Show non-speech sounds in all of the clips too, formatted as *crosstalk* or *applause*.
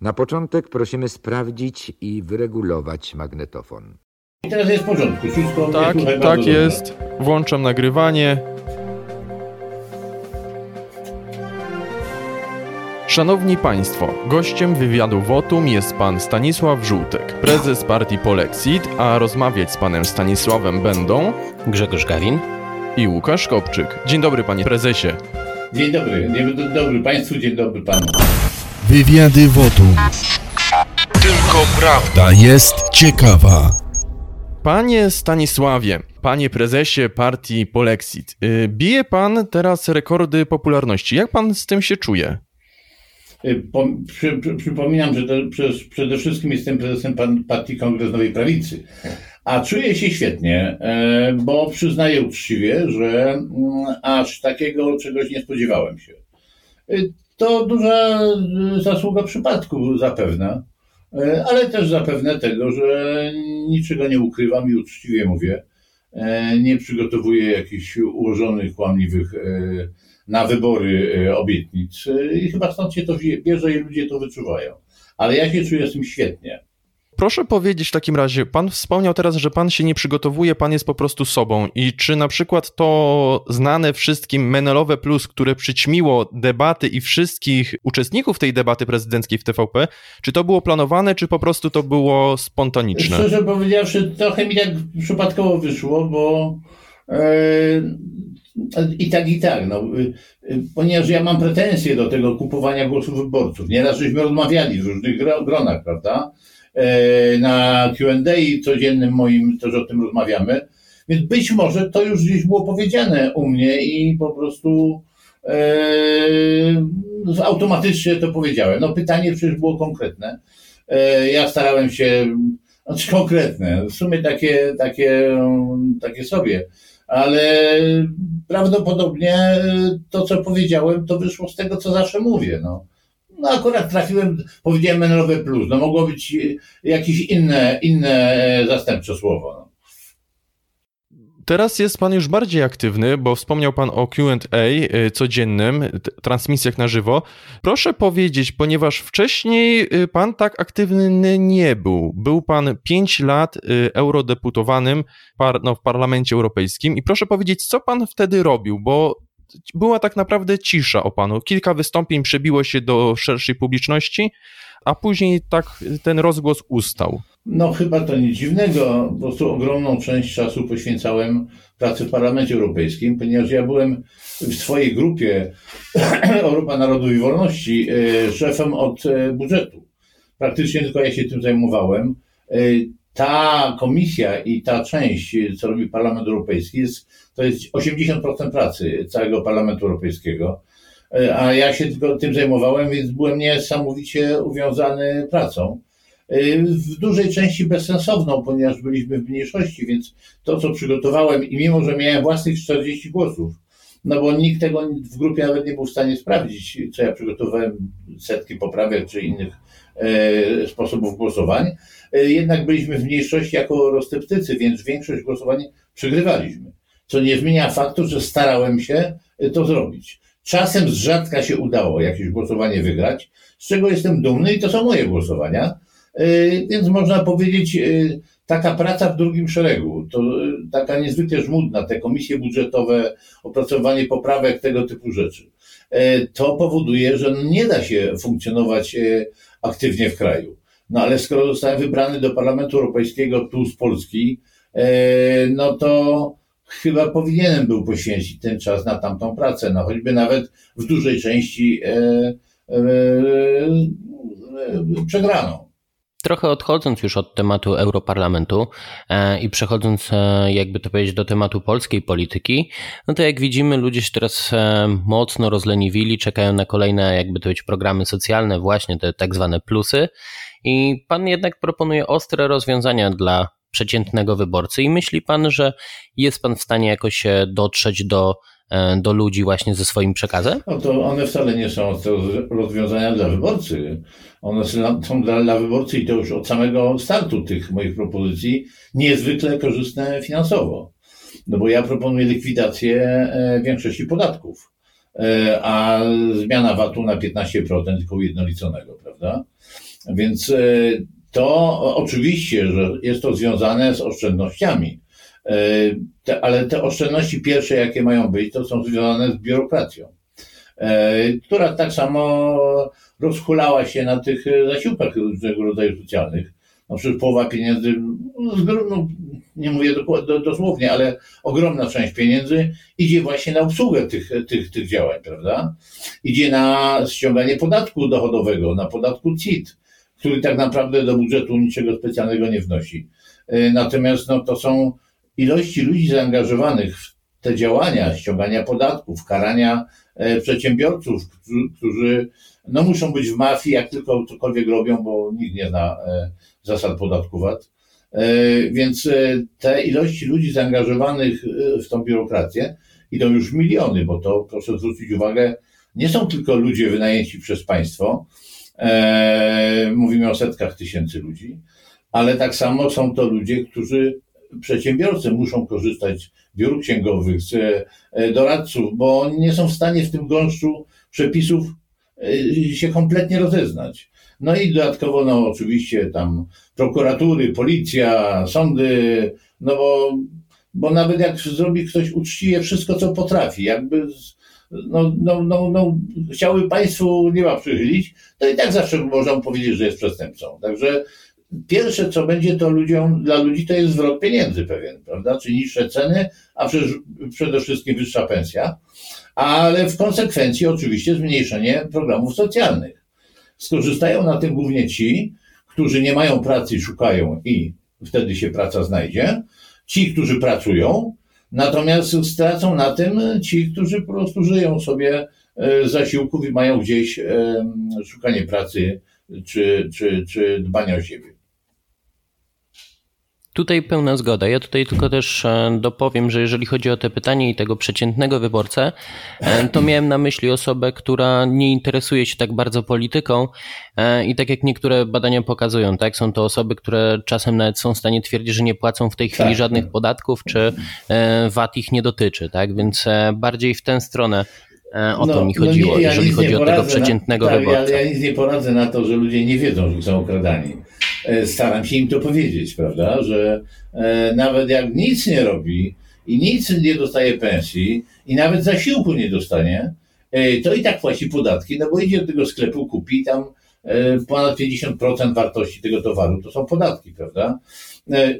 Na początek prosimy sprawdzić i wyregulować magnetofon. I teraz jest w porządku, wszystko Tak, słuchaj tak bardzo jest. Włączam nagrywanie. Szanowni Państwo, gościem wywiadu Wotum jest pan Stanisław Żółtek, prezes partii Polexit, a rozmawiać z panem Stanisławem będą Grzegorz Gawin. i Łukasz Kopczyk. Dzień dobry panie prezesie. dobrze. Dzień dobry, dzień dobry Państwu, dzień dobry Panu. Wywiady Wotum. Tylko prawda. Jest ciekawa. Panie Stanisławie, panie prezesie partii Polexit, yy, bije pan teraz rekordy popularności. Jak pan z tym się czuje? Y, Po, przy, przy, przypominam, że to przez, przede wszystkim jestem prezesem pan, Partii Kongres Nowej Prawicy. A czuję się świetnie, e, bo przyznaję uczciwie, że mm, aż takiego czegoś nie spodziewałem się. To duża y, zasługa przypadku zapewne, e, ale też zapewne tego, że niczego nie ukrywam i uczciwie mówię. E, Nie przygotowuję jakichś ułożonych, kłamliwych e, na wybory e, obietnic E, i chyba stąd się to bierze i ludzie to wyczuwają. Ale ja się czuję z tym świetnie. Proszę powiedzieć w takim razie, pan wspomniał teraz, że pan się nie przygotowuje, pan jest po prostu sobą. I czy na przykład to znane wszystkim Menelowe Plus, które przyćmiło debaty i wszystkich uczestników tej debaty prezydenckiej w TVP, czy to było planowane, czy po prostu to było spontaniczne? Szczerze powiedziawszy, trochę mi tak przypadkowo wyszło, bo e, i tak, i tak. No, y, ponieważ ja mam pretensje do tego kupowania głosów wyborców. Nieraz żeśmy rozmawiali w różnych gro- gronach, prawda? E, na QA codziennym moim też o tym rozmawiamy. Więc być może to już gdzieś było powiedziane u mnie i po prostu e, automatycznie to powiedziałem. No pytanie przecież było konkretne. E, ja starałem się, znaczy konkretne, w sumie takie, takie, takie sobie, ale prawdopodobnie to, co powiedziałem, to wyszło z tego, co zawsze mówię. No, no akurat trafiłem, powiedziałem Menelowe Plus, no mogło być jakieś inne, inne zastępcze słowo. No. Teraz jest pan już bardziej aktywny, bo wspomniał pan o QA y, codziennym, transmisjach na żywo. Proszę powiedzieć, ponieważ wcześniej pan tak aktywny nie był. Był pan 5 lat eurodeputowanym par, no, w Parlamencie Europejskim i proszę powiedzieć, co pan wtedy robił, bo była tak naprawdę cisza o panu. Kilka wystąpień przebiło się do szerszej publiczności, a później tak ten rozgłos ustał. No chyba to nic dziwnego, po prostu ogromną część czasu poświęcałem pracy w Parlamencie Europejskim, ponieważ ja byłem w swojej grupie *clears throat* Europa Narodów i Wolności e, szefem od e, budżetu. Praktycznie tylko ja się tym zajmowałem. E, Ta komisja i ta część, co robi Parlament Europejski, jest, to jest 80% pracy całego Parlamentu Europejskiego. E, A ja się tylko tym zajmowałem, więc byłem niesamowicie uwiązany pracą w dużej części bezsensowną, ponieważ byliśmy w mniejszości, więc to, co przygotowałem i mimo, że miałem własnych 40 głosów, no bo nikt tego w grupie nawet nie był w stanie sprawdzić, co ja przygotowałem, setki poprawek czy innych e, sposobów głosowań, e, jednak byliśmy w mniejszości jako rozteptycy, więc większość głosowań przegrywaliśmy. Co nie zmienia faktu, że starałem się e, to zrobić. Czasem z rzadka się udało jakieś głosowanie wygrać, z czego jestem dumny i to są moje głosowania. Więc można powiedzieć, taka praca w drugim szeregu, to taka niezwykle żmudna, te komisje budżetowe, opracowanie poprawek, tego typu rzeczy. To powoduje, że nie da się funkcjonować aktywnie w kraju. No ale skoro zostałem wybrany do Parlamentu Europejskiego tu z Polski, yy, no to chyba powinienem był poświęcić ten czas na tamtą pracę, no choćby nawet w dużej części yy, yy, przegraną. Trochę odchodząc już od tematu Europarlamentu e, i przechodząc, e, jakby to powiedzieć, do tematu polskiej polityki, no to jak widzimy, ludzie się teraz e, mocno rozleniwili, czekają na kolejne, jakby to powiedzieć, programy socjalne, właśnie te tak zwane plusy. I pan jednak proponuje ostre rozwiązania dla przeciętnego wyborcy. I myśli pan, że jest pan w stanie jakoś dotrzeć do, do ludzi właśnie ze swoim przekazem? No to one wcale nie są rozwiązania dla wyborcy. One są są dla, dla wyborcy i to już od samego startu tych moich propozycji niezwykle korzystne finansowo. No bo ja proponuję likwidację e, większości podatków, e, a zmiana VAT-u na 15% tylko ujednoliconego, prawda? Więc to oczywiście, że jest to związane z oszczędnościami, te, ale te oszczędności pierwsze, jakie mają być, to są związane z biurokracją, która tak samo rozhulała się na tych zasiłkach różnego rodzaju socjalnych. No przecież połowa pieniędzy, no, nie mówię dosłownie, ale ogromna część pieniędzy idzie właśnie na obsługę tych, tych, tych działań, prawda? Idzie na ściąganie podatku dochodowego, na podatku CIT, który tak naprawdę do budżetu niczego specjalnego nie wnosi. E, natomiast no, to są ilości ludzi zaangażowanych w te działania ściągania podatków, karania e, przedsiębiorców, którzy no, muszą być w mafii, jak tylko cokolwiek robią, bo nikt nie zna e, zasad podatku VAT. Więc te ilości ludzi zaangażowanych w tą biurokrację idą już miliony, bo to proszę zwrócić uwagę, nie są tylko ludzie wynajęci przez państwo, E, mówimy o setkach tysięcy ludzi, ale tak samo są to ludzie, którzy przedsiębiorcy muszą korzystać z biur księgowych, z e, doradców, bo oni nie są w stanie w tym gąszczu przepisów e, się kompletnie rozeznać. No i dodatkowo, no oczywiście tam prokuratury, policja, sądy, no bo, bo nawet jak zrobi ktoś uczciwie wszystko, co potrafi, jakby no, no, no, no, państwu nie ma przychylić, to i tak zawsze można powiedzieć, że jest przestępcą. Także pierwsze, co będzie to ludziom, dla ludzi, to jest zwrot pieniędzy pewien, prawda? Czy niższe ceny, a przede wszystkim wyższa pensja, ale w konsekwencji oczywiście zmniejszenie programów socjalnych. Skorzystają na tym głównie ci, którzy nie mają pracy szukają i wtedy się praca znajdzie. Ci, którzy pracują, Natomiast stracą na tym ci, którzy po prostu żyją sobie e, zasiłków i mają gdzieś e, szukanie pracy czy, czy, czy dbanie o siebie. Tutaj pełna zgoda. Ja tutaj tylko też e, dopowiem, że jeżeli chodzi o te pytanie i tego przeciętnego wyborcę, e, to miałem na myśli osobę, która nie interesuje się tak bardzo polityką e, i tak jak niektóre badania pokazują, tak, są to osoby, które czasem nawet są w stanie twierdzić, że nie płacą w tej chwili tak. żadnych podatków, czy VAT ich nie dotyczy, tak, więc bardziej w tę stronę o no, to mi chodziło, no nie, ja jeżeli chodzi o tego przeciętnego na, tak, wyborcę. Ja, ja nic nie poradzę na to, że ludzie nie wiedzą, że są okradani. E, staram się im to powiedzieć, prawda, że e, nawet jak nic nie robi i nic nie dostaje pensji i nawet zasiłku nie dostanie, e, to i tak płaci podatki, no bo idzie do tego sklepu, kupi tam ponad 50% wartości tego towaru, to są podatki, prawda?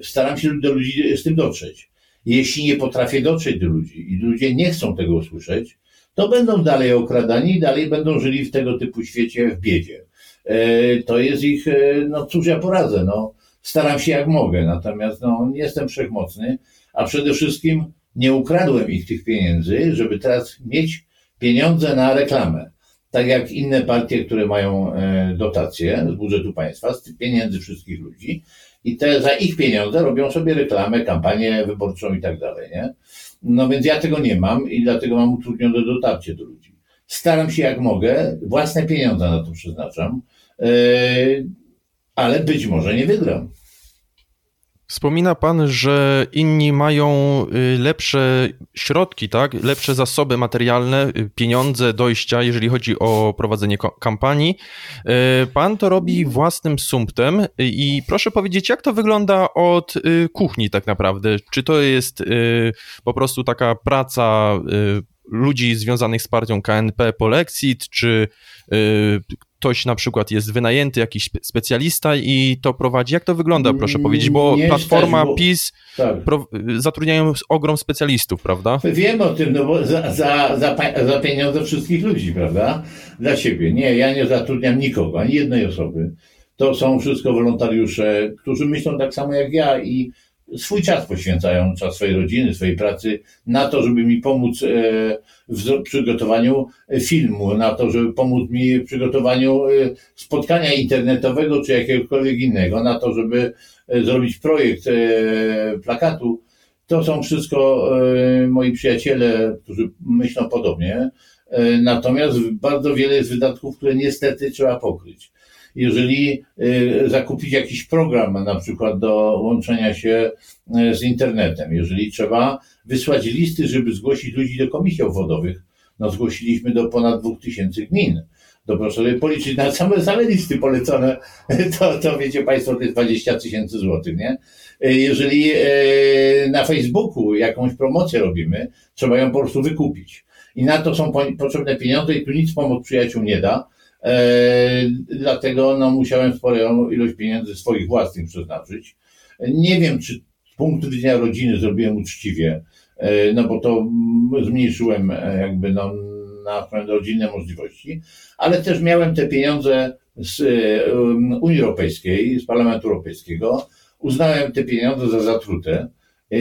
Staram się do ludzi z tym dotrzeć. Jeśli nie potrafię dotrzeć do ludzi i ludzie nie chcą tego usłyszeć, to będą dalej okradani i dalej będą żyli w tego typu świecie w biedzie. E, to jest ich, e, no cóż ja poradzę, no staram się jak mogę, natomiast no nie jestem wszechmocny, a przede wszystkim nie ukradłem ich tych pieniędzy, żeby teraz mieć pieniądze na reklamę. Tak jak inne partie, które mają e, dotacje z budżetu państwa, z pieniędzy wszystkich ludzi i te za ich pieniądze robią sobie reklamę, kampanię wyborczą i tak dalej, nie? No więc ja tego nie mam i dlatego mam utrudnione dotarcie do ludzi. Staram się jak mogę, własne pieniądze na to przeznaczam, Yy, ale być może nie wygram. Wspomina Pan, że inni mają y, lepsze środki, tak? lepsze zasoby materialne, y, pieniądze, dojścia, jeżeli chodzi o prowadzenie kampanii. Y, pan to robi własnym sumptem i proszę powiedzieć, jak to wygląda od kuchni tak naprawdę? Czy to jest po prostu taka praca ludzi związanych z partią KNP Polexit, czy ktoś na przykład jest wynajęty, jakiś specjalista i to prowadzi. Jak to wygląda, proszę mm, powiedzieć? Bo nie Platforma bo... PiS tak. pro... zatrudniają ogrom specjalistów, prawda? Wiem o tym, no bo za, za, za, za pieniądze wszystkich ludzi, prawda? Dla siebie. Nie, ja nie zatrudniam nikogo, ani jednej osoby. To są wszystko wolontariusze, którzy myślą tak samo jak ja i swój czas poświęcają, czas swojej rodziny, swojej pracy na to, żeby mi pomóc e, w przygotowaniu filmu, na to, żeby pomóc mi w przygotowaniu e, spotkania internetowego czy jakiegokolwiek innego, na to, żeby e, zrobić projekt plakatu. To są wszystko moi przyjaciele, którzy myślą podobnie. Natomiast bardzo wiele jest wydatków, które niestety trzeba pokryć jeżeli y, zakupić jakiś program na przykład do łączenia się y, z internetem, jeżeli trzeba wysłać listy, żeby zgłosić ludzi do komisji obwodowych, no zgłosiliśmy do ponad 2000 gmin. to proszę sobie policzyć na same, same listy polecone, *laughs* to, to wiecie Państwo, to jest 20 tysięcy złotych, nie? Jeżeli na Facebooku jakąś promocję robimy, trzeba ją po prostu wykupić. I na to są potrzebne pieniądze i tu nic pomoc przyjaciół nie da. Dlatego no, musiałem sporą ilość pieniędzy swoich własnych przeznaczyć. Nie wiem, czy z punktu widzenia rodziny zrobiłem uczciwie, no bo to zmniejszyłem jakby no, na rodzinne możliwości, ale też miałem te pieniądze z Unii Europejskiej, z Parlamentu Europejskiego. Uznałem te pieniądze za zatrute. Y,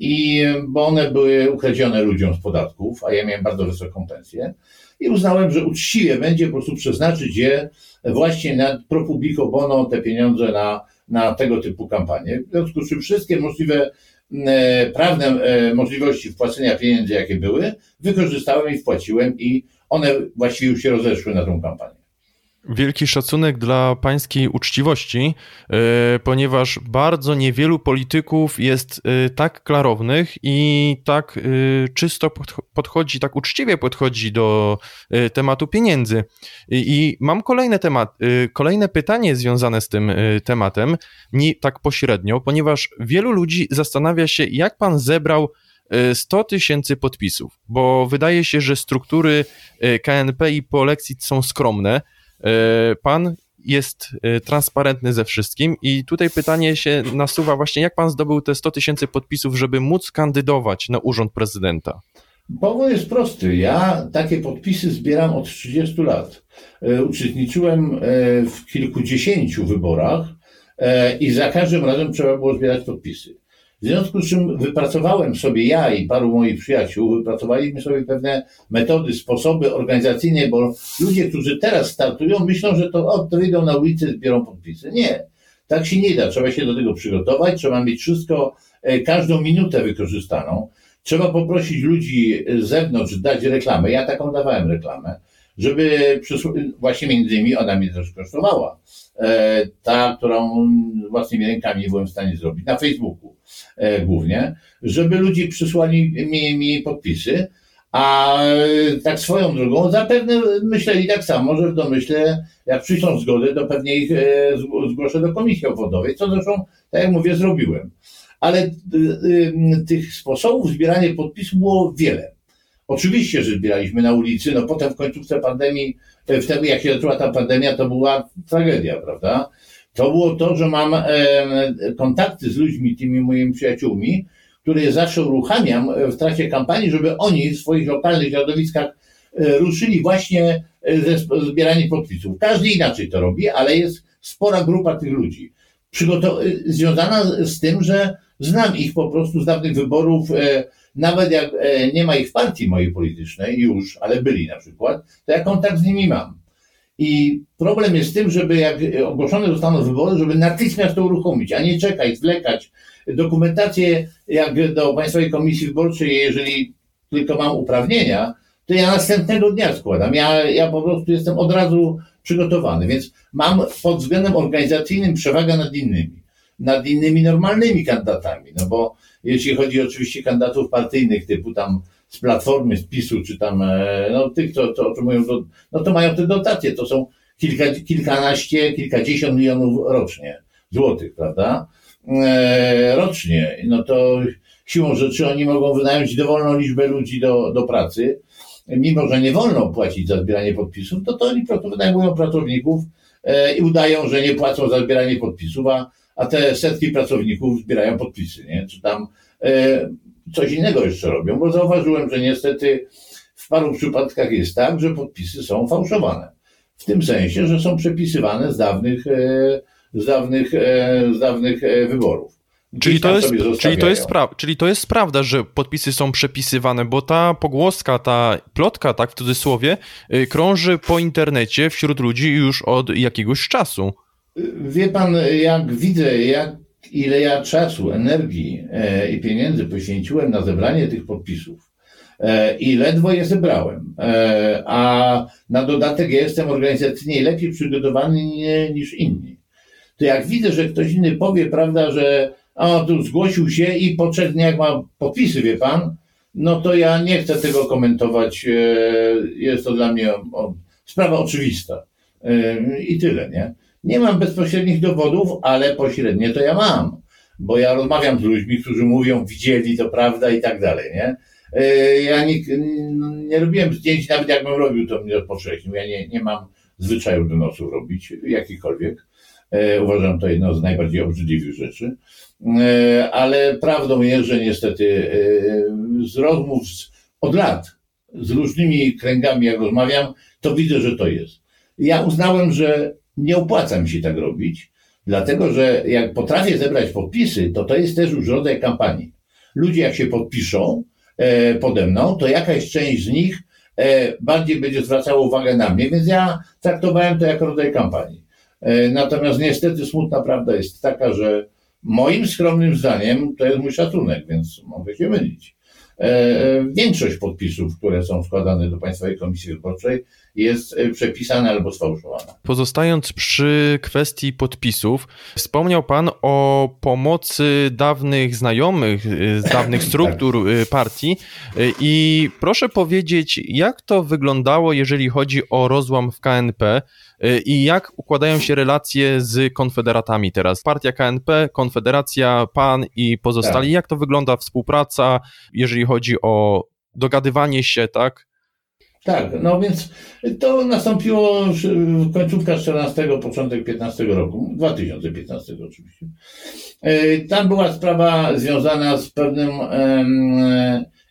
I bo one były ukradzione ludziom z podatków, a ja miałem bardzo wysoką pensję. I uznałem, że uczciwie będzie po prostu przeznaczyć je właśnie na pro publico bono, te pieniądze na, na tego typu kampanie. W związku z czym wszystkie możliwe E, prawne e, możliwości wpłacenia pieniędzy, jakie były, wykorzystałem i wpłaciłem i one właściwie już się rozeszły na tą kampanię wielki szacunek dla pańskiej uczciwości, e, ponieważ bardzo niewielu polityków jest e, tak klarownych i tak e, czysto podchodzi, tak uczciwie podchodzi do tematu pieniędzy. I mam kolejny temat, kolejne pytanie związane z tym tematem, nie tak pośrednio, ponieważ wielu ludzi zastanawia się, jak pan zebrał 100 tysięcy podpisów, bo wydaje się, że struktury KNP i Polexit są skromne. E, pan jest e, transparentny ze wszystkim i tutaj pytanie się nasuwa właśnie, jak pan zdobył te 100 tysięcy podpisów, żeby móc kandydować na urząd prezydenta? Powód jest prosty. Ja takie podpisy zbieram od 30 lat. E, uczestniczyłem w kilkudziesięciu wyborach i za każdym razem trzeba było zbierać podpisy. W związku z czym wypracowałem sobie ja i paru moich przyjaciół, wypracowaliśmy sobie pewne metody, sposoby organizacyjne, bo ludzie, którzy teraz startują, myślą, że to, o, to wyjdą na ulicę, zbiorą podpisy. Nie. Tak się nie da. Trzeba się do tego przygotować, trzeba mieć wszystko, e, każdą minutę wykorzystaną. Trzeba poprosić ludzi z zewnątrz dać reklamę. Ja taką dawałem reklamę, żeby właśnie między innymi ona mnie też kosztowała. E, ta, którą własnymi rękami byłem w stanie zrobić, na Facebooku e, głównie, żeby ludzie przysłali mi, mi podpisy, a tak swoją drogą zapewne myśleli tak samo, że w domyśle, jak przyślą zgodę, to pewnie ich e, zgłoszę do komisji obwodowej, co zresztą, tak jak mówię, zrobiłem. Ale tych sposobów zbierania podpisów było wiele. Oczywiście, że zbieraliśmy na ulicy, no potem w końcówce pandemii, e, wtedy jak się zaczęła ta pandemia, to była tragedia, prawda? To było to, że mam e, kontakty z ludźmi, tymi moimi przyjaciółmi, które zawsze uruchamiam w trakcie kampanii, żeby oni w swoich lokalnych środowiskach e, ruszyli właśnie ze zbieraniem podpisów. Każdy inaczej to robi, ale jest spora grupa tych ludzi. Przygotow- związana z tym, że znam ich po prostu z dawnych wyborów, nawet jak e, nie ma ich w partii mojej politycznej już, ale byli na przykład, to ja kontakt z nimi mam. I problem jest z tym, żeby jak ogłoszone zostaną wybory, żeby natychmiast to uruchomić, a nie czekać, zwlekać. Dokumentację jak do Państwowej Komisji Wyborczej, jeżeli tylko mam uprawnienia, to ja następnego dnia składam. Ja, ja po prostu jestem od razu przygotowany, więc mam pod względem organizacyjnym przewagę nad innymi, nad innymi normalnymi kandydatami, no bo jeśli chodzi oczywiście kandydatów partyjnych typu tam z Platformy, z PiSu, czy tam, e, no tych, co, co otrzymują, no to mają te dotacje, to są kilka, kilkanaście, kilkadziesiąt milionów rocznie, złotych, prawda? E, rocznie, no to siłą rzeczy oni mogą wynająć dowolną liczbę ludzi do, do pracy, mimo że nie wolno płacić za zbieranie podpisów, to to oni po prostu wynajmują pracowników e, i udają, że nie płacą za zbieranie podpisów, a a te setki pracowników zbierają podpisy, nie? Czy tam e, coś innego jeszcze robią, bo zauważyłem, że niestety w paru przypadkach jest tak, że podpisy są fałszowane. W tym sensie, że są przepisywane z dawnych, e, z dawnych, e, z dawnych wyborów. Czyli to, jest, czyli, to jest pra- czyli to jest prawda, że podpisy są przepisywane, bo ta pogłoska, ta plotka, tak w cudzysłowie, y, krąży po internecie wśród ludzi już od jakiegoś czasu. Wie pan, jak widzę, jak, ile ja czasu, energii e, i pieniędzy poświęciłem na zebranie tych podpisów e, i ledwo je zebrałem, e, a na dodatek ja jestem organizacyjnie lepiej przygotowany niż inni. To jak widzę, że ktoś inny powie, prawda, że o, tu zgłosił się i po trzech dniach ma podpisy, wie pan, no to ja nie chcę tego komentować. E, jest to dla mnie sprawa oczywista. Yy, I tyle, nie? Nie mam bezpośrednich dowodów, ale pośrednie to ja mam. Bo ja rozmawiam z ludźmi, którzy mówią, widzieli, to prawda i tak dalej, nie? Yy, Ja nie, nie robiłem zdjęć, nawet jakbym robił, to mnie podkreślił. Ja nie, nie mam zwyczaju donosów robić, jakichkolwiek. E, Uważam to jedno z najbardziej obrzydliwych rzeczy. E, Ale prawdą jest, że niestety e, z rozmów z, od lat z różnymi kręgami, jak rozmawiam, to widzę, że to jest. Ja uznałem, że nie opłaca mi się tak robić, dlatego że jak potrafię zebrać podpisy, to to jest też już rodzaj kampanii. Ludzie, jak się podpiszą e, pode mną, to jakaś część z nich e, bardziej będzie zwracała uwagę na mnie, więc ja traktowałem to jako rodzaj kampanii. E, Natomiast niestety smutna prawda jest taka, że moim skromnym zdaniem to jest mój szacunek, więc mogę się mylić. E, Większość podpisów, które są składane do Państwowej Komisji Wyborczej, jest e, przepisana albo sfałszowana. Pozostając przy kwestii podpisów, wspomniał Pan o pomocy dawnych znajomych, z dawnych *laughs* struktur y, partii. I proszę powiedzieć, jak to wyglądało, jeżeli chodzi o rozłam w KNP i jak układają się relacje z konfederatami teraz? Partia KNP, Konfederacja, Pan i pozostali, Tak. jak to wygląda współpraca, jeżeli chodzi o dogadywanie się, tak? Tak, no więc to nastąpiło w końcówka 14, początek 15 roku, 2015 oczywiście. E, Tam była sprawa związana z pewnym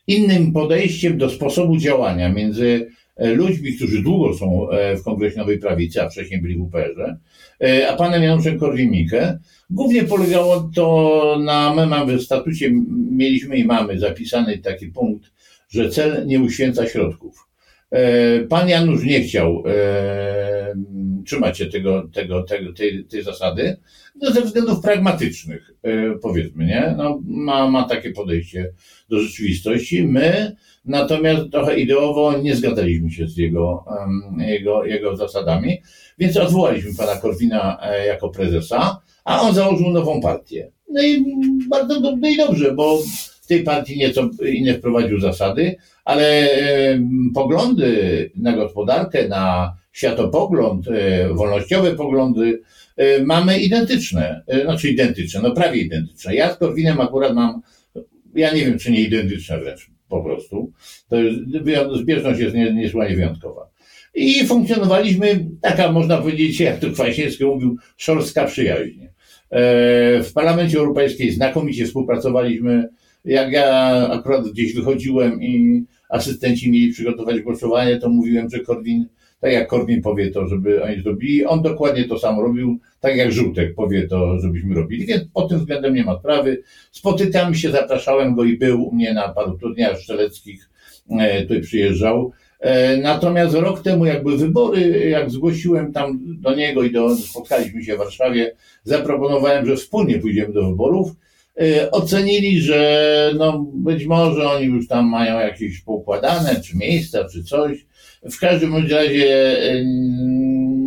innym podejściem do sposobu działania między e, ludźmi, którzy długo są e, w Kongresie Nowej Prawicy, a wcześniej byli w UPR-ze, e, a panem Januszem Korwin-Mikke. Głównie polegało to na, my mamy w statucie, mieliśmy i mamy zapisany taki punkt, że cel nie uświęca środków. E, Pan Janusz nie chciał e, trzymać się tego, tego, tego, tej, tej zasady, no ze względów pragmatycznych, e, powiedzmy, nie? No, ma, ma takie podejście do rzeczywistości. My natomiast trochę ideowo nie zgadzaliśmy się z jego, jego, jego zasadami, więc odwołaliśmy pana Korwina e, jako prezesa, a on założył nową partię. No i bardzo no i dobrze, bo w tej partii nieco inne wprowadził zasady, ale poglądy na gospodarkę, na światopogląd, e, wolnościowe poglądy e, mamy identyczne, znaczy identyczne, no prawie identyczne. Ja z Korwinem akurat mam, ja nie wiem, czy nie identyczne wręcz po prostu. To jest, zbieżność jest nie- niesłychanie wyjątkowa. I funkcjonowaliśmy, taka można powiedzieć, jak to Kwaśniewski mówił, szorstka przyjaźń. E, W Parlamencie Europejskim znakomicie współpracowaliśmy. Jak ja akurat gdzieś wychodziłem i asystenci mieli przygotować głosowanie, to mówiłem, że Korwin, tak jak Korwin powie to, żeby oni zrobili, on dokładnie to samo robił, tak jak Żółtek powie to, żebyśmy robili, więc pod tym względem nie ma sprawy. Spotykamy się, zapraszałem go i był u mnie na paru turniejach szczeleckich, e, tutaj przyjeżdżał. E, Natomiast rok temu, jak były wybory, jak zgłosiłem tam do niego i do, spotkaliśmy się w Warszawie, zaproponowałem, że wspólnie pójdziemy do wyborów. E, Ocenili, że no być może oni już tam mają jakieś poukładane, czy miejsca, czy coś. W każdym razie e,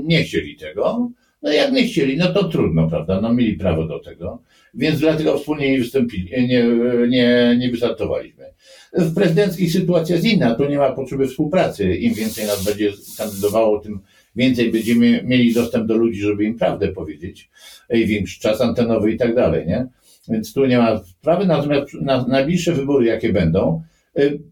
nie chcieli tego. No jak nie chcieli, no to trudno, prawda? No mieli prawo do tego. Więc dlatego wspólnie nie wystąpili, nie, nie, nie wystartowaliśmy. W prezydenckich sytuacja jest inna, tu nie ma potrzeby współpracy. Im więcej nas będzie kandydowało, tym więcej będziemy mieli dostęp do ludzi, żeby im prawdę powiedzieć. I większy czas antenowy i tak dalej, nie? Więc tu nie ma sprawy, natomiast na najbliższe wybory, jakie będą,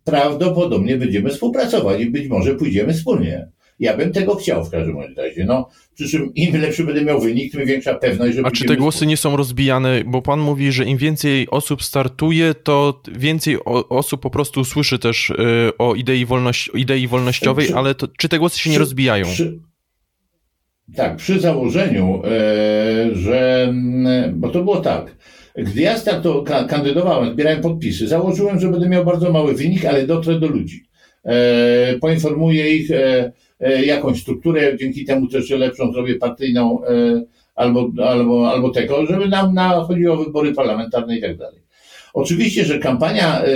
prawdopodobnie będziemy współpracować i być może pójdziemy wspólnie. Ja bym tego chciał w każdym razie. No, przy czym im lepszy będę miał wynik, tym większa pewność, że A czy te głosy nie są rozbijane? Bo pan mówi, że im więcej osób startuje, to więcej o, osób po prostu słyszy też y, o idei, wolność, idei wolnościowej, Przy- ale to, czy te głosy się nie Przy- rozbijają? Przy, tak, przy założeniu, e, że, mm, bo to było tak, gdy ja ka, kandydowałem, zbierałem podpisy, założyłem, że będę miał bardzo mały wynik, ale dotrę do ludzi. E, poinformuję ich, e, e, jakąś strukturę, dzięki temu też lepszą zrobię partyjną, e, albo, albo, albo tego, żeby nam na, chodziło o wybory parlamentarne i tak dalej. Oczywiście, że kampania, e,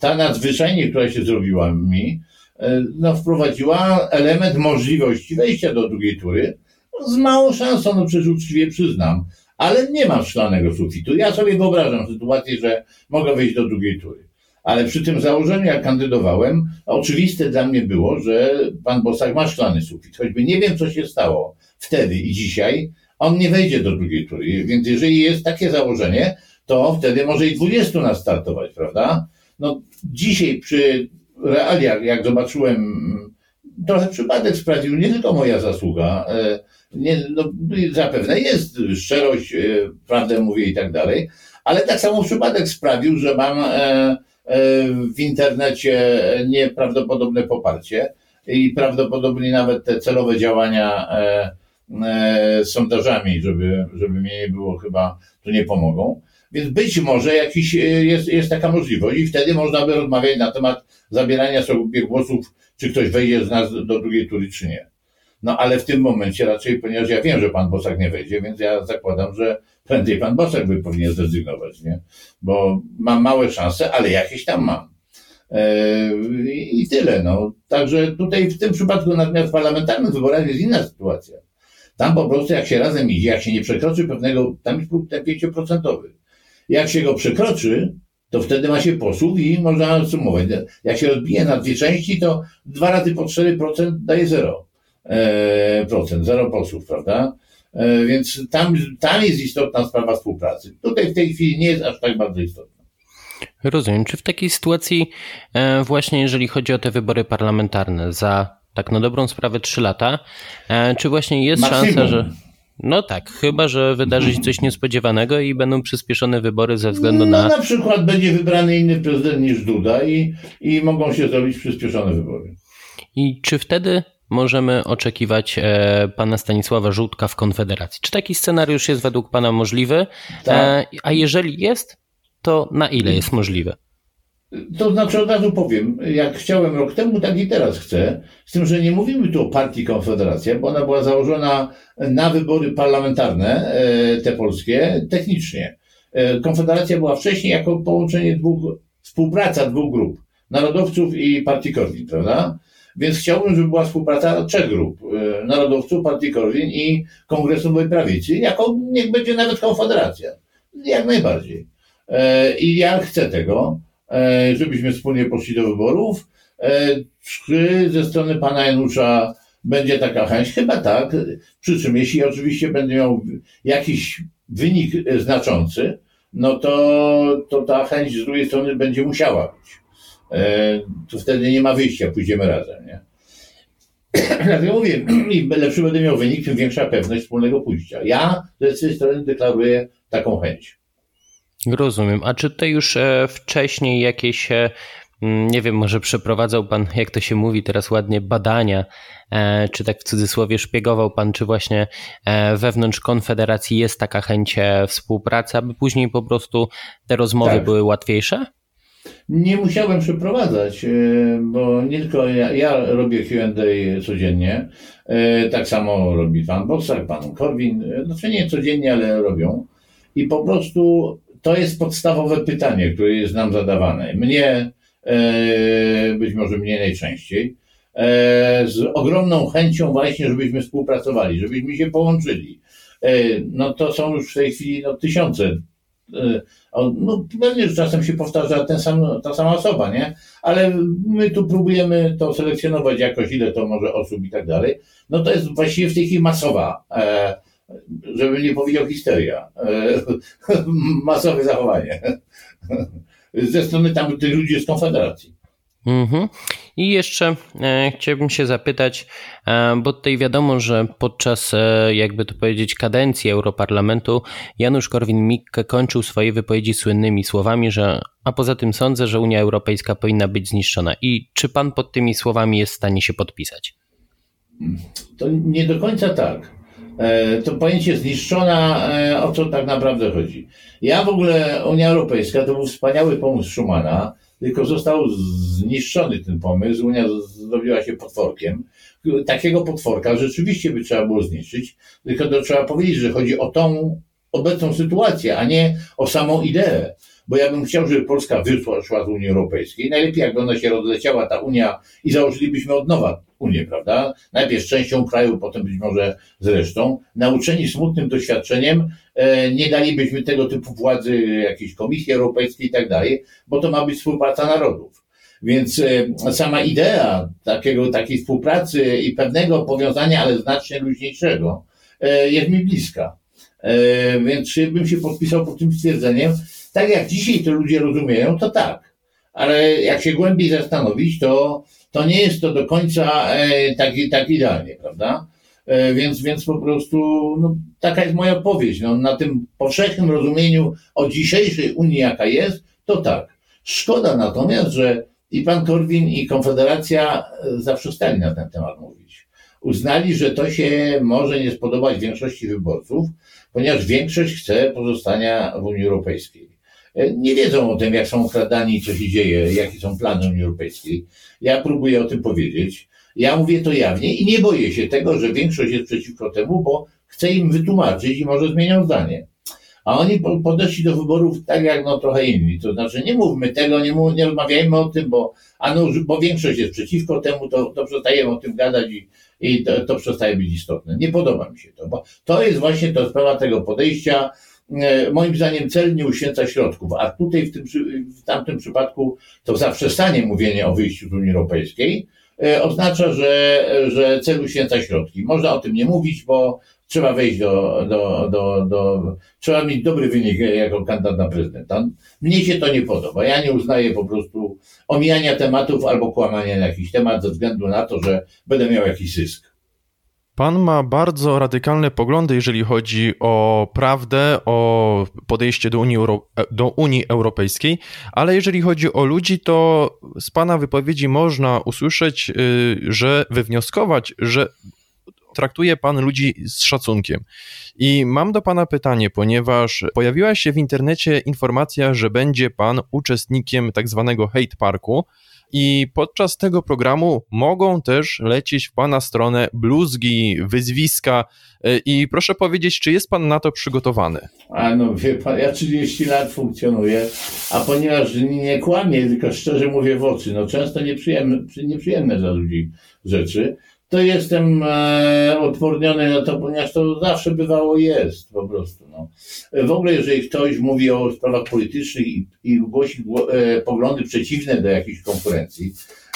ta nadzwyczajnie, która się zrobiła mi, e, no, wprowadziła element możliwości wejścia do drugiej tury z małą szansą, no przecież uczciwie przyznam, ale nie mam szklanego sufitu. Ja sobie wyobrażam sytuację, że mogę wejść do drugiej tury. Ale przy tym założeniu, jak kandydowałem, oczywiste dla mnie było, że pan Bosak ma szklany sufit. Choćby nie wiem, co się stało wtedy i dzisiaj, on nie wejdzie do drugiej tury. Więc jeżeli jest takie założenie, to wtedy może i 20 nas startować, prawda? No, dzisiaj przy realiach, jak zobaczyłem, trochę przypadek sprawił, nie tylko moja zasługa, e, nie, no, zapewne jest szczerość, e, prawdę mówię i tak dalej, ale tak samo przypadek sprawił, że mam e, w internecie nieprawdopodobne poparcie i prawdopodobnie nawet te celowe działania sondażami, żeby, żeby mnie nie było chyba, tu nie pomogą. Więc być może jakiś jest, jest taka możliwość i wtedy można by rozmawiać na temat zabierania sobie głosów, czy ktoś wejdzie z nas do drugiej tury, czy nie. No ale w tym momencie raczej, ponieważ ja wiem, że pan Bosak nie wejdzie, więc ja zakładam, że prędzej pan Bosak by powinien zrezygnować, nie? Bo mam małe szanse, ale jakieś tam mam. Eee, I tyle, no. Także tutaj w tym przypadku natomiast parlamentarnych wyborach jest inna sytuacja. Tam po prostu jak się razem idzie, jak się nie przekroczy pewnego, tam jest próg ten 5%. Jak się go przekroczy, to wtedy ma się posłów i można sumować. Jak się odbije na dwie części, to dwa razy po 4% daje 0 e, procent, 0 posłów, prawda? E, więc tam, tam jest istotna sprawa współpracy. Tutaj w tej chwili nie jest aż tak bardzo istotna. Rozumiem. Czy w takiej sytuacji, e, właśnie jeżeli chodzi o te wybory parlamentarne za tak na dobrą sprawę 3 lata, czy właśnie jest Maksimum. szansa, że no tak, chyba, że wydarzy się coś niespodziewanego i będą przyspieszone wybory ze względu no, na... na przykład będzie wybrany inny prezydent niż Duda i, i mogą się zrobić przyspieszone wybory. I czy wtedy możemy oczekiwać e, pana Stanisława Żółtka w Konfederacji? Czy taki scenariusz jest według pana możliwy? Tak. E, a jeżeli jest, to na ile jest możliwy? To znaczy od razu powiem, jak chciałem rok temu, tak i teraz chcę. Z tym, że nie mówimy tu o partii Konfederacja, bo ona była założona na wybory parlamentarne, e, te polskie, technicznie. E, Konfederacja była wcześniej jako połączenie dwóch, współpraca dwóch grup, narodowców i partii Korwin, prawda? Więc chciałbym, żeby była współpraca trzech grup, e, narodowców, partii Korwin i Kongresu Nowej Prawicy, jako niech będzie nawet Konfederacja. Jak najbardziej. I ja chcę tego. E, żebyśmy wspólnie poszli do wyborów. E, czy ze strony pana Janusza będzie taka chęć? Chyba tak. Przy czym, jeśli oczywiście będzie miał jakiś wynik znaczący, no to, to ta chęć z drugiej strony będzie musiała być. E, to wtedy nie ma wyjścia, pójdziemy razem, nie? *clears throat* Dlatego mówię, *clears throat* im lepszy będę miał wynik, tym większa pewność wspólnego pójścia. Ja ze swojej strony deklaruję taką chęć. Rozumiem. A czy tutaj już e, wcześniej jakieś, e, nie wiem, może przeprowadzał Pan, *laughs* jak to się mówi teraz ładnie, badania, czy tak w cudzysłowie szpiegował Pan, czy właśnie wewnątrz Konfederacji jest taka chęć współpracy, aby później po prostu te rozmowy tak. były łatwiejsze? Nie musiałem przeprowadzać, bo nie tylko ja, ja robię QA codziennie, tak samo robi pan Bosak, pan Korwin, znaczy nie codziennie, ale robią. I po prostu to jest podstawowe pytanie, które jest nam zadawane. Mnie, e, być może mnie najczęściej, e, z ogromną chęcią właśnie, żebyśmy współpracowali, żebyśmy się połączyli. E, no to są już w tej chwili no, tysiące. No pewnie, czasem się powtarza ten sam, ta sama osoba, nie? Ale my tu próbujemy to selekcjonować jakoś, ile to może osób i tak dalej. No to jest właściwie w tej chwili masowa żeby nie powiedział histeria, e, *laughs* masowe zachowanie ze strony tam tych ludzi z Konfederacji. Mhm. I jeszcze e, chciałbym się zapytać, e, bo tutaj wiadomo, że podczas, e, jakby to powiedzieć, kadencji Europarlamentu Janusz Korwin-Mikke kończył swoje wypowiedzi słynnymi słowami, że a poza tym sądzę, że Unia Europejska powinna być zniszczona. I czy pan pod tymi słowami jest w stanie się podpisać? To nie do końca tak. E, to pojęcie zniszczona, e, o co tak naprawdę chodzi. Ja w ogóle, Unia Europejska to był wspaniały pomysł Schumana, tylko został zniszczony ten pomysł. Unia zrobiła się potworkiem. Takiego potworka rzeczywiście by trzeba było zniszczyć, tylko to trzeba powiedzieć, że chodzi o tą obecną sytuację, a nie o samą ideę. Bo ja bym chciał, żeby Polska wyszła szła z Unii Europejskiej. Najlepiej, jakby ona się rozleciała, ta Unia, i założylibyśmy od nowa Unię, prawda? Najpierw częścią kraju, potem być może z resztą. Nauczeni smutnym doświadczeniem, e, nie dalibyśmy tego typu władzy jakiejś Komisji Europejskiej i tak dalej, bo to ma być współpraca narodów. Więc e, sama idea takiego, takiej współpracy i pewnego powiązania, ale znacznie luźniejszego, e, jest mi bliska. Więc bym się podpisał pod tym stwierdzeniem? Tak jak dzisiaj to ludzie rozumieją, to tak. Ale jak się głębiej zastanowić, to, to nie jest to do końca tak, tak idealnie, prawda? Więc, więc po prostu no, taka jest moja odpowiedź. No, na tym powszechnym rozumieniu o dzisiejszej Unii, jaka jest, to tak. Szkoda natomiast, że i pan Korwin i Konfederacja zaprzestali na ten temat mówić. Uznali, że to się może nie spodobać większości wyborców, ponieważ większość chce pozostania w Unii Europejskiej. Nie wiedzą o tym, jak są okradani co się dzieje, jakie są plany Unii Europejskiej. Ja próbuję o tym powiedzieć. Ja mówię to jawnie i nie boję się tego, że większość jest przeciwko temu, bo chcę im wytłumaczyć i może zmienią zdanie. A oni podeszli do wyborów tak jak no trochę inni. To znaczy nie mówmy tego, nie, mów, nie rozmawiajmy o tym, bo, a no, bo większość jest przeciwko temu, to, to przestajemy o tym gadać i, i to, to przestaje być istotne. Nie podoba mi się to, bo to jest właśnie to sprawa tego podejścia. E, moim zdaniem cel nie uświęca środków, a tutaj w, tym, w tamtym przypadku to zaprzestanie mówienia o wyjściu z Unii Europejskiej e, oznacza, że, że cel uświęca środki. Można o tym nie mówić, bo trzeba wejść do, do, do, do, trzeba mieć dobry wynik jako kandydat na prezydenta. Mnie się to nie podoba. Ja nie uznaję po prostu omijania tematów albo kłamania na jakiś temat ze względu na to, że będę miał jakiś zysk. Pan ma bardzo radykalne poglądy, jeżeli chodzi o prawdę, o podejście do Unii, Euro, do Unii Europejskiej, ale jeżeli chodzi o ludzi, to z Pana wypowiedzi można usłyszeć, y, że wywnioskować, że traktuje pan ludzi z szacunkiem. I mam do pana pytanie, ponieważ pojawiła się w internecie informacja, że będzie pan uczestnikiem tak zwanego hate parku. I podczas tego programu mogą też lecieć w Pana stronę bluzgi, wyzwiska. I proszę powiedzieć, czy jest Pan na to przygotowany? A no wie Pan, ja 30 lat funkcjonuję, a ponieważ nie kłamię, tylko szczerze mówię w oczy, no często nieprzyjemne, nieprzyjemne dla ludzi rzeczy, to jestem e, odporniony na to, ponieważ to zawsze bywało jest po prostu. No. W ogóle, jeżeli ktoś mówi o sprawach politycznych i, i głosi e, poglądy przeciwne do jakiejś konkurencji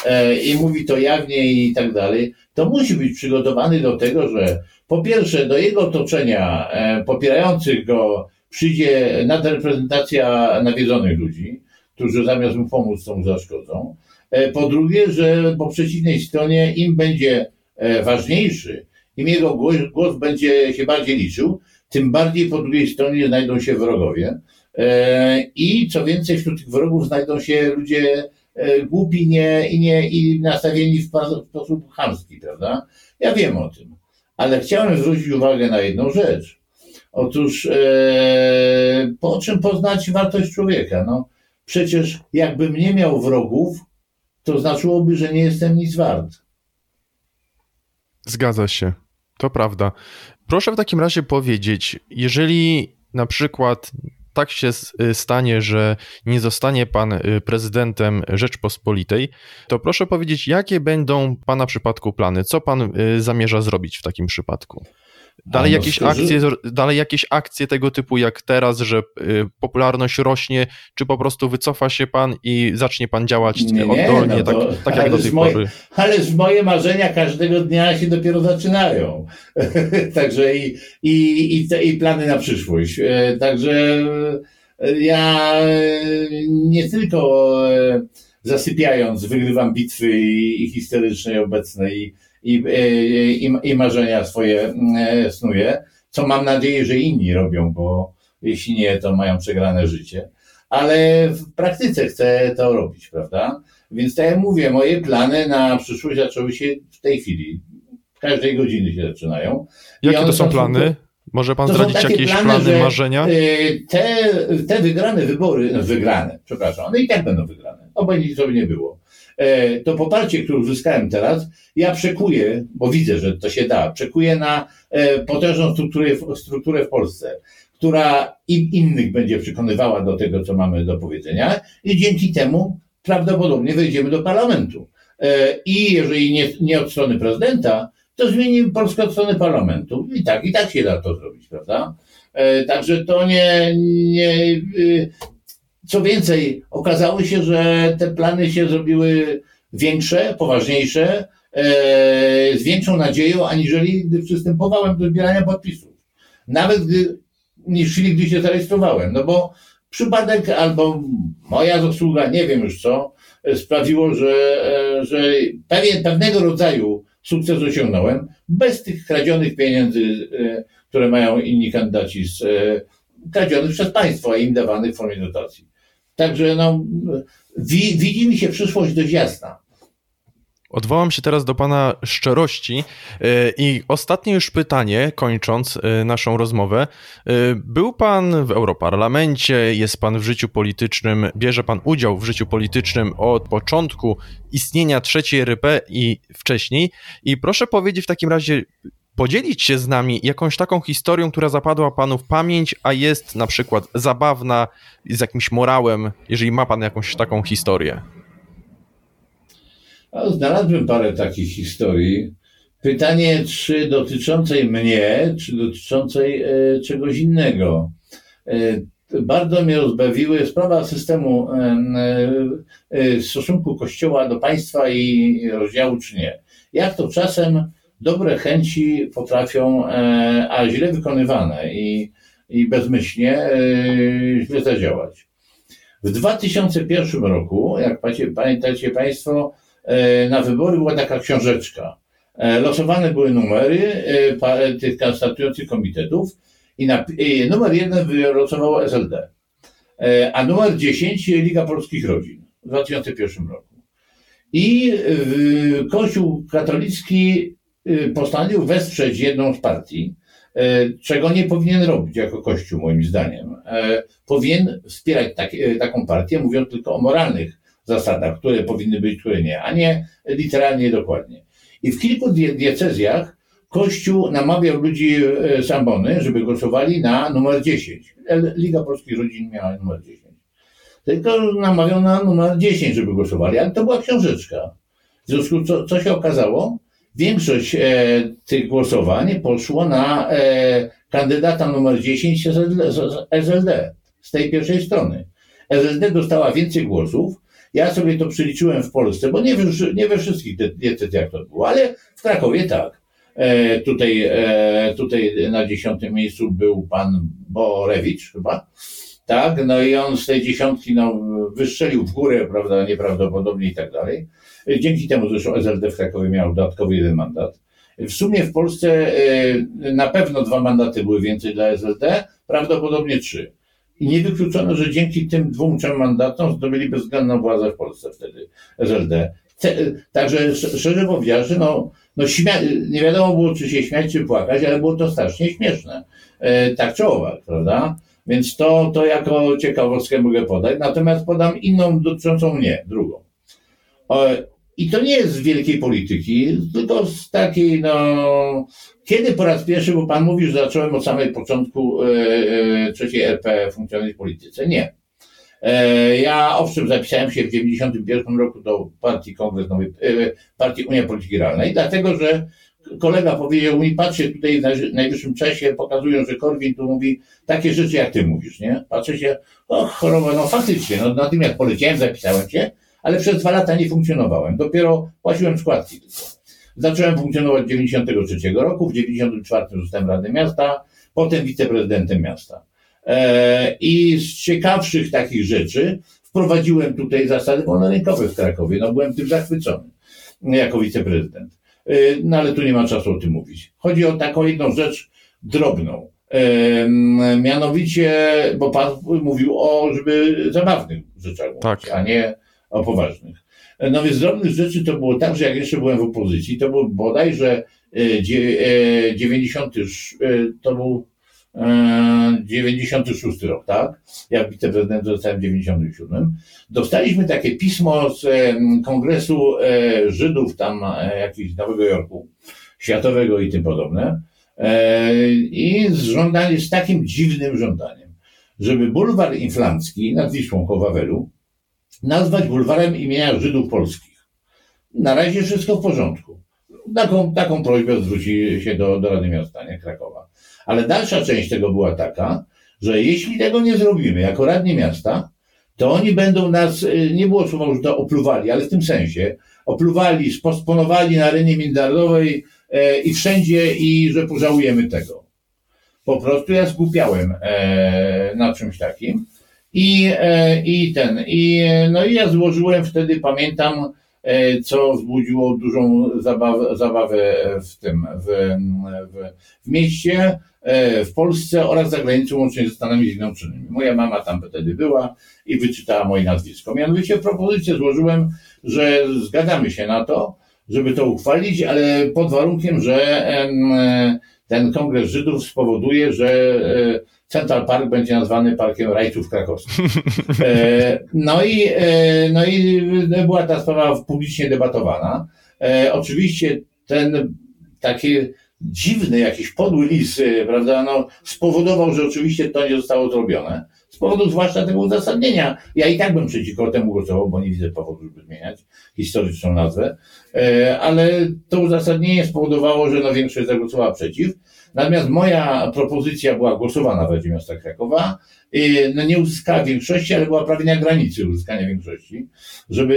e, i mówi to jawnie i tak dalej, to musi być przygotowany do tego, że po pierwsze do jego otoczenia e, popierających go przyjdzie nadreprezentacja nawiedzonych ludzi, którzy zamiast mu pomóc, to mu zaszkodzą. E, po drugie, że po przeciwnej stronie im będzie ważniejszy, im jego głos, głos będzie się bardziej liczył, tym bardziej po drugiej stronie znajdą się wrogowie. E, I co więcej, wśród tych wrogów znajdą się ludzie e, głupi nie, i, nie, i nastawieni w sposób chamski, prawda? Ja wiem o tym, ale chciałem zwrócić uwagę na jedną rzecz. Otóż po czym poznać wartość człowieka? No, przecież jakbym nie miał wrogów, to znaczyłoby, że nie jestem nic wart. Zgadza się, to prawda. Proszę w takim razie powiedzieć, jeżeli na przykład tak się y, stanie, że nie zostanie pan y, prezydentem Rzeczpospolitej, to proszę powiedzieć, jakie będą pana przypadku plany? Co pan y, zamierza zrobić w takim przypadku? Dalej, no, jakieś akcje, dalej jakieś akcje tego typu jak teraz, że y, popularność rośnie, czy po prostu wycofa się pan i zacznie pan działać nie, oddolnie, no to, tak, tak jak do tej moje, pory? Ależ moje marzenia każdego dnia się dopiero zaczynają. *laughs* Także i, i, i, te, i plany na przyszłość. E, także e, ja e, nie tylko zasypiając wygrywam bitwy i, i historyczne i obecne i i, i, i marzenia swoje e, snuje, co mam nadzieję, że inni robią, bo jeśli nie, to mają przegrane życie. Ale w praktyce chcę to robić, prawda? Więc tak jak mówię, moje plany na przyszłość zaczęły się w tej chwili. W każdej godziny się zaczynają. Jakie to są plany? Może pan zdradzić jakieś plany, plany marzenia? Y, te, te wygrane wybory, no wygrane, przepraszam, one i tak będą wygrane. Obojętnie co by nie było. E, to poparcie, które uzyskałem teraz, ja przekuję, bo widzę, że to się da, przekuję na e, potężną strukturę, strukturę w Polsce, która i innych będzie przekonywała do tego, co mamy do powiedzenia i dzięki temu prawdopodobnie wejdziemy do parlamentu. E, I jeżeli nie, nie od strony prezydenta, to zmieni Polskę od strony parlamentu. I tak, i tak się da to zrobić, prawda? Także to nie, nie. Co więcej, okazało się, że te plany się zrobiły większe, poważniejsze, e, z większą nadzieją, aniżeli gdy przystępowałem do zbierania podpisów. Nawet gdy, niż chwili, gdy się zarejestrowałem. No bo przypadek albo moja zasługa, nie wiem już co, sprawiło, że, e, że pewien, pewnego rodzaju sukces osiągnąłem bez tych kradzionych pieniędzy, e, które mają inni kandydaci z kradzionych przez państwo, a im dawanych w formie dotacji. Także no, wi, widzi mi się przyszłość dość jasna. Odwołam się teraz do Pana szczerości yy, i ostatnie już pytanie, kończąc yy, naszą rozmowę. Yy, Był Pan w Europarlamencie, jest Pan w życiu politycznym, bierze Pan udział w życiu politycznym od początku istnienia trzeciej RP i wcześniej. I proszę powiedzieć w takim razie, podzielić się z nami jakąś taką historią, która zapadła Panu w pamięć, a jest na przykład zabawna, z jakimś morałem, jeżeli ma Pan jakąś taką historię. Znalazłem parę takich historii. Pytanie, czy dotyczącej mnie, czy dotyczącej e, czegoś innego. E, bardzo mnie rozbawiły sprawa systemu e, e, stosunku Kościoła do państwa i rozdziału, czy nie. Jak to czasem dobre chęci potrafią, e, a źle wykonywane i, i bezmyślnie e, źle zadziałać. W 2001 roku, jak pamiętacie Państwo, e, na wybory była taka książeczka. Losowane były numery tych statujących komitetów i na, i numer jeden wylosowało SLD, a numer 10 Liga Polskich Rodzin w 2001 roku. I Kościół katolicki postanowił wesprzeć jedną z partii, e, czego nie powinien robić jako Kościół, moim zdaniem. E, Powinien wspierać tak, taką partię, mówiąc tylko o moralnych zasadach, które powinny być, które nie, a nie literalnie dokładnie. I w kilku die- diecezjach Kościół namawiał ludzi z ambony, żeby głosowali na numer 10. L- Liga Polskich Rodzin miała numer 10. Tylko namawiał na numer 10, żeby głosowali, ale to była książeczka. W związku z co, co się okazało? Większość e, tych głosowań poszło na e, kandydata numer 10 z SLD, z tej pierwszej strony. SLD dostała więcej głosów. Ja sobie to przeliczyłem w Polsce, bo nie we, nie we wszystkich de- decyzjach to było, ale w Krakowie tak. E, tutaj, e, tutaj na dziesiątym miejscu był pan Borewicz chyba. Tak, no i on z tej dziesiątki no, wystrzelił w górę, prawda, nieprawdopodobnie i tak dalej. Dzięki temu zresztą SLD w Krakowie miał dodatkowy jeden mandat. W sumie w Polsce e, na pewno dwa mandaty były więcej dla SLD, prawdopodobnie trzy. I nie wykluczono, że dzięki tym dwóm, trzem mandatom zdobyli bezwzględną władzę w Polsce wtedy SLD. Te, także sz- szczerze powiedziawszy, no, no śmia- nie wiadomo było, czy się śmiać, czy płakać, ale było to strasznie śmieszne. E, tak czy owak, prawda? Więc to, to jako ciekawostkę mogę podać. Natomiast podam inną dotyczącą mnie, drugą. E, I to nie jest z wielkiej polityki, tylko z takiej, no, kiedy po raz pierwszy, bo Pan mówi, że zacząłem od samego początku e, e, trzeciej RP funkcjonować w polityce. Nie. E, ja owszem zapisałem się w 91 roku do partii Kongres Nowej, e, partii Unia Polityki Realnej, dlatego, że kolega powiedział mi, patrzcie tutaj w naj- najwyższym czasie, pokazują, że Korwin tu mówi takie rzeczy, jak ty mówisz, nie? Patrzę się, och, choroba, no faktycznie, no natychmiast poleciałem, zapisałem się, ale przez dwa lata nie funkcjonowałem. Dopiero płaciłem składki tylko. Zacząłem funkcjonować w 93 roku, w 94 zostałem radnym miasta, potem wiceprezydentem miasta. E, I z ciekawszych takich rzeczy wprowadziłem tutaj zasady wolnorynkowe w Krakowie. No byłem tym zachwycony jako wiceprezydent. E, No ale tu nie ma czasu o tym mówić. Chodzi o taką jedną rzecz drobną. Em, Mianowicie, bo Pan mówił o, żeby zabawnych rzeczach mówić, Tak. a nie o poważnych. No więc z drobnych rzeczy to było tak, że jak jeszcze byłem w opozycji, to był bodajże e, dzie- e, 90, sz- e, to był e, 96 rok, tak? Ja wiceprezydent zostałem w 97. Dostaliśmy takie pismo z e, Kongresu e, Żydów tam e, jakiś Nowego Jorku, światowego i tym podobne. E, I z żądaniem, z takim dziwnym żądaniem, żeby bulwar inflancki nad Wisłą koło Wawelu nazwać bulwarem imienia Żydów polskich. Na razie wszystko w porządku. Taką, taką prośbę zwróci się do, do Rady Miasta, nie Krakowa. Ale dalsza część tego była taka, że jeśli tego nie zrobimy jako radni miasta, to oni będą nas, y, nie było słowa użyte, opluwali, ale w tym sensie, opluwali, sposponowali na arenie międzynarodowej e, i wszędzie i że pożałujemy tego. Po prostu ja zgłupiałem e, na czymś takim. I, e, i ten, i, e, no i ja złożyłem wtedy, pamiętam, e, co wzbudziło dużą zabawę, zabawę w tym, w, w, w mieście, w Polsce oraz za granicą, łącznie ze Stanami Zjednoczonymi. Moja mama tam wtedy była i wyczytała moje nazwisko. Mianowicie propozycję złożyłem, że zgadzamy się na to, żeby to uchwalić, ale pod warunkiem, że ten Kongres Żydów spowoduje, że Central Park będzie nazwany Parkiem Rajców Krakowskich. E, No i, e, no i była ta sprawa publicznie debatowana. E, Oczywiście ten taki dziwny, jakiś podły lis, e, prawda, no, spowodował, że oczywiście to nie zostało zrobione. Z powodu zwłaszcza tego uzasadnienia. Ja i tak bym przeciwko temu głosował, bo nie widzę powodu, żeby zmieniać historyczną nazwę. Ale to uzasadnienie spowodowało, że no większość zagłosowała przeciw. Natomiast moja propozycja była głosowana w Radzie Miasta Krakowa. No nie uzyskała większości, ale była prawie na granicy uzyskania większości, żeby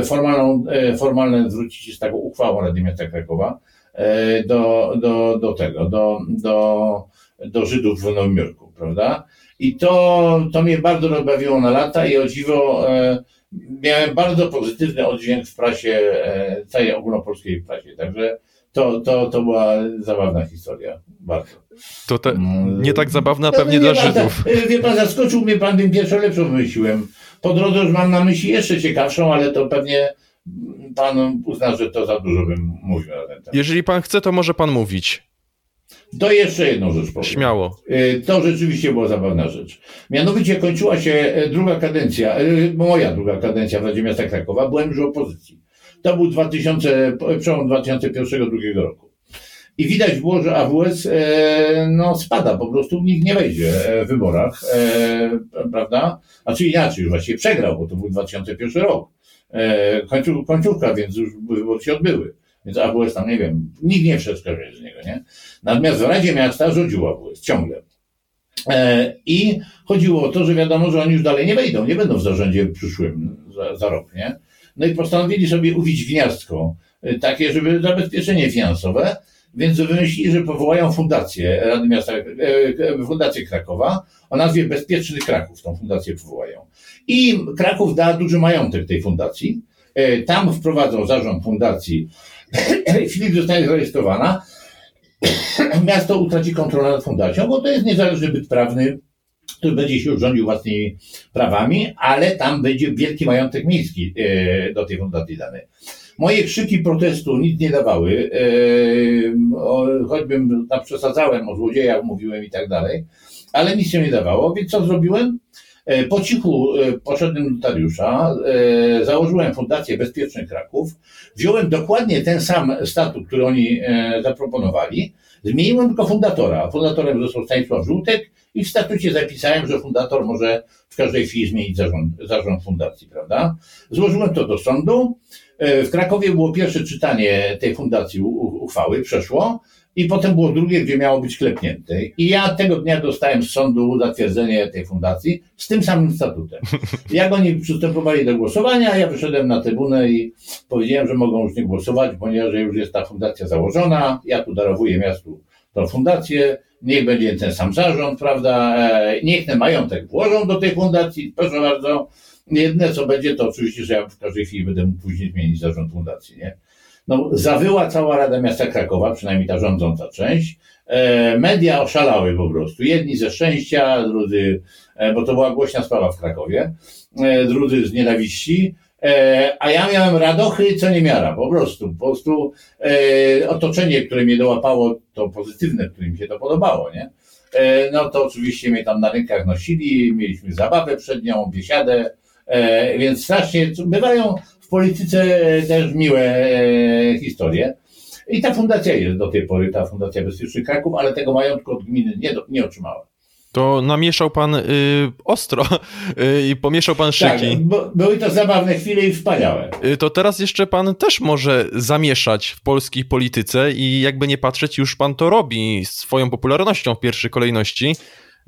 y, formalną, y, formalne zwrócić się z taką uchwałą Rady Miasta Krakowa y, do, do, do tego, do, do, do Żydów w Nowym Jorku, prawda? I to, to mnie bardzo rozbawiło na lata i o dziwo e, miałem bardzo pozytywny oddźwięk w prasie, e, całej ogólnopolskiej prasie. Także to, to, to była zabawna historia. Bardzo. To te, Mm. nie tak zabawna No, pewnie wie dla pan, Żydów. tak, Wie pan, zaskoczył mnie pan, tym pierwszą lepszą wymyśliłem. Po drodze już mam na myśli jeszcze ciekawszą, ale to pewnie pan uzna, że to za dużo bym mówił na ten temat. Jeżeli pan chce, to może pan mówić. To jeszcze jedną rzecz powiem. Śmiało. Y, To rzeczywiście była zabawna rzecz. Mianowicie kończyła się e, druga kadencja, moja druga kadencja w Radzie Miasta Krakowa, byłem już w opozycji. To był 2000, przełom 2001-2002 roku. I widać było, że AWS e, no, spada, po prostu nikt nie wejdzie e, w wyborach, e, prawda? Znaczy inaczej, już właściwie przegrał, bo to był 2001 rok. E, końców, końcówka, więc już wybory się odbyły. Więc AWS tam, nie wiem, nikt nie wszedł z niego, nie? Natomiast w Radzie Miasta rządził AWS ciągle. E, I chodziło o to, że wiadomo, że oni już dalej nie wejdą, nie będą w zarządzie przyszłym za, za rok, nie? No i postanowili sobie uwić gniazdko, e, takie, żeby zabezpieczenie finansowe, więc wymyślili, że powołają fundację Rady Miasta, e, e, Fundację Krakowa o nazwie Bezpieczny Kraków, tą fundację powołają. I Kraków da duży majątek tej fundacji, E, tam wprowadzą zarząd fundacji, *clears throat* Filip zostanie zarejestrowana, *clears throat* miasto utraci kontrolę nad fundacją, bo to jest niezależny byt prawny, który będzie się rządził własnymi prawami, ale tam będzie wielki majątek miejski e, do tej fundacji dany. Moje krzyki protestu nic nie dawały, e, choćbym tam przesadzałem, o złodziejach mówiłem i tak dalej, ale nic się nie dawało, więc co zrobiłem? E, Po cichu e, poszedłem do notariusza, e, założyłem Fundację Bezpieczny Kraków, wziąłem dokładnie ten sam statut, który oni zaproponowali, zmieniłem tylko fundatora. Fundatorem został Stanisław Żółtek i w statucie zapisałem, że fundator może w każdej chwili zmienić zarząd, zarząd fundacji, prawda? Złożyłem to do sądu. W Krakowie było pierwsze czytanie tej fundacji uchwały, przeszło. I potem było drugie, gdzie miało być klepnięte. I ja tego dnia dostałem z sądu zatwierdzenie tej fundacji z tym samym statutem. *laughs* Jak oni przystępowali do głosowania, ja wyszedłem na trybunę i powiedziałem, że mogą już nie głosować, ponieważ już jest ta fundacja założona. Ja tu darowuję miastu tą fundację. Niech będzie ten sam zarząd, prawda? E, Niech ten majątek włożą do tej fundacji. Proszę bardzo. Jedyne co będzie, to oczywiście, że ja w każdej chwili będę mógł później zmienić zarząd fundacji, nie? No, zawyła cała Rada Miasta Krakowa, przynajmniej ta rządząca część. E, media oszalały po prostu. Jedni ze szczęścia, drudzy, e, bo to była głośna sprawa w Krakowie, e, drudzy z nienawiści. E, a ja miałem radochy, co nie miara, po prostu. Po prostu e, otoczenie, które mnie dołapało, to pozytywne, które mi się to podobało, nie? e, no to oczywiście mnie tam na rękach nosili, mieliśmy zabawę przed nią, biesiadę, więc strasznie, bywają w polityce też miłe e, historie. I ta fundacja jest do tej pory, ta Fundacja Bezpiecznych Kraków, ale tego majątku od gminy nie, do- nie otrzymała. To namieszał pan y, ostro y, i pomieszał pan Tak, szyki. bo, były to zabawne chwile i wspaniałe. Y, To teraz jeszcze pan też może zamieszać w polskiej polityce i jakby nie patrzeć, już pan to robi swoją popularnością w pierwszej kolejności.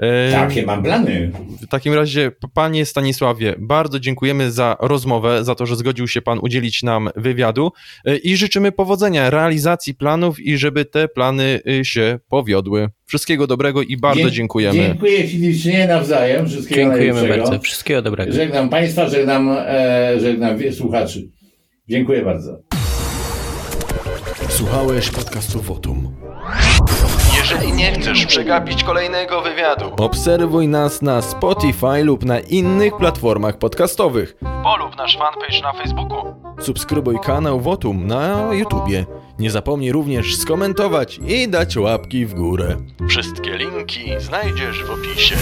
Y, Takie mam plany. W takim razie, panie Stanisławie, bardzo dziękujemy za rozmowę, za to, że zgodził się pan udzielić nam wywiadu y, i życzymy powodzenia realizacji planów i żeby te plany y, się powiodły. Wszystkiego dobrego i bardzo Dzie- dziękujemy. Dziękuję ślicznie nawzajem. Wszystkiego Dziękujemy bardzo. Wszystkiego dobrego. Żegnam Państwa, żegnam, e, żegnam słuchaczy. Dziękuję bardzo. Słuchałeś podcastu Wotum. Nie chcesz przegapić kolejnego wywiadu, Obserwuj nas na Spotify lub na innych platformach podcastowych. polub nasz fanpage na Facebooku. Subskrybuj kanał Wotum na YouTubie. Nie zapomnij również skomentować i dać łapki w górę. Wszystkie linki znajdziesz w opisie.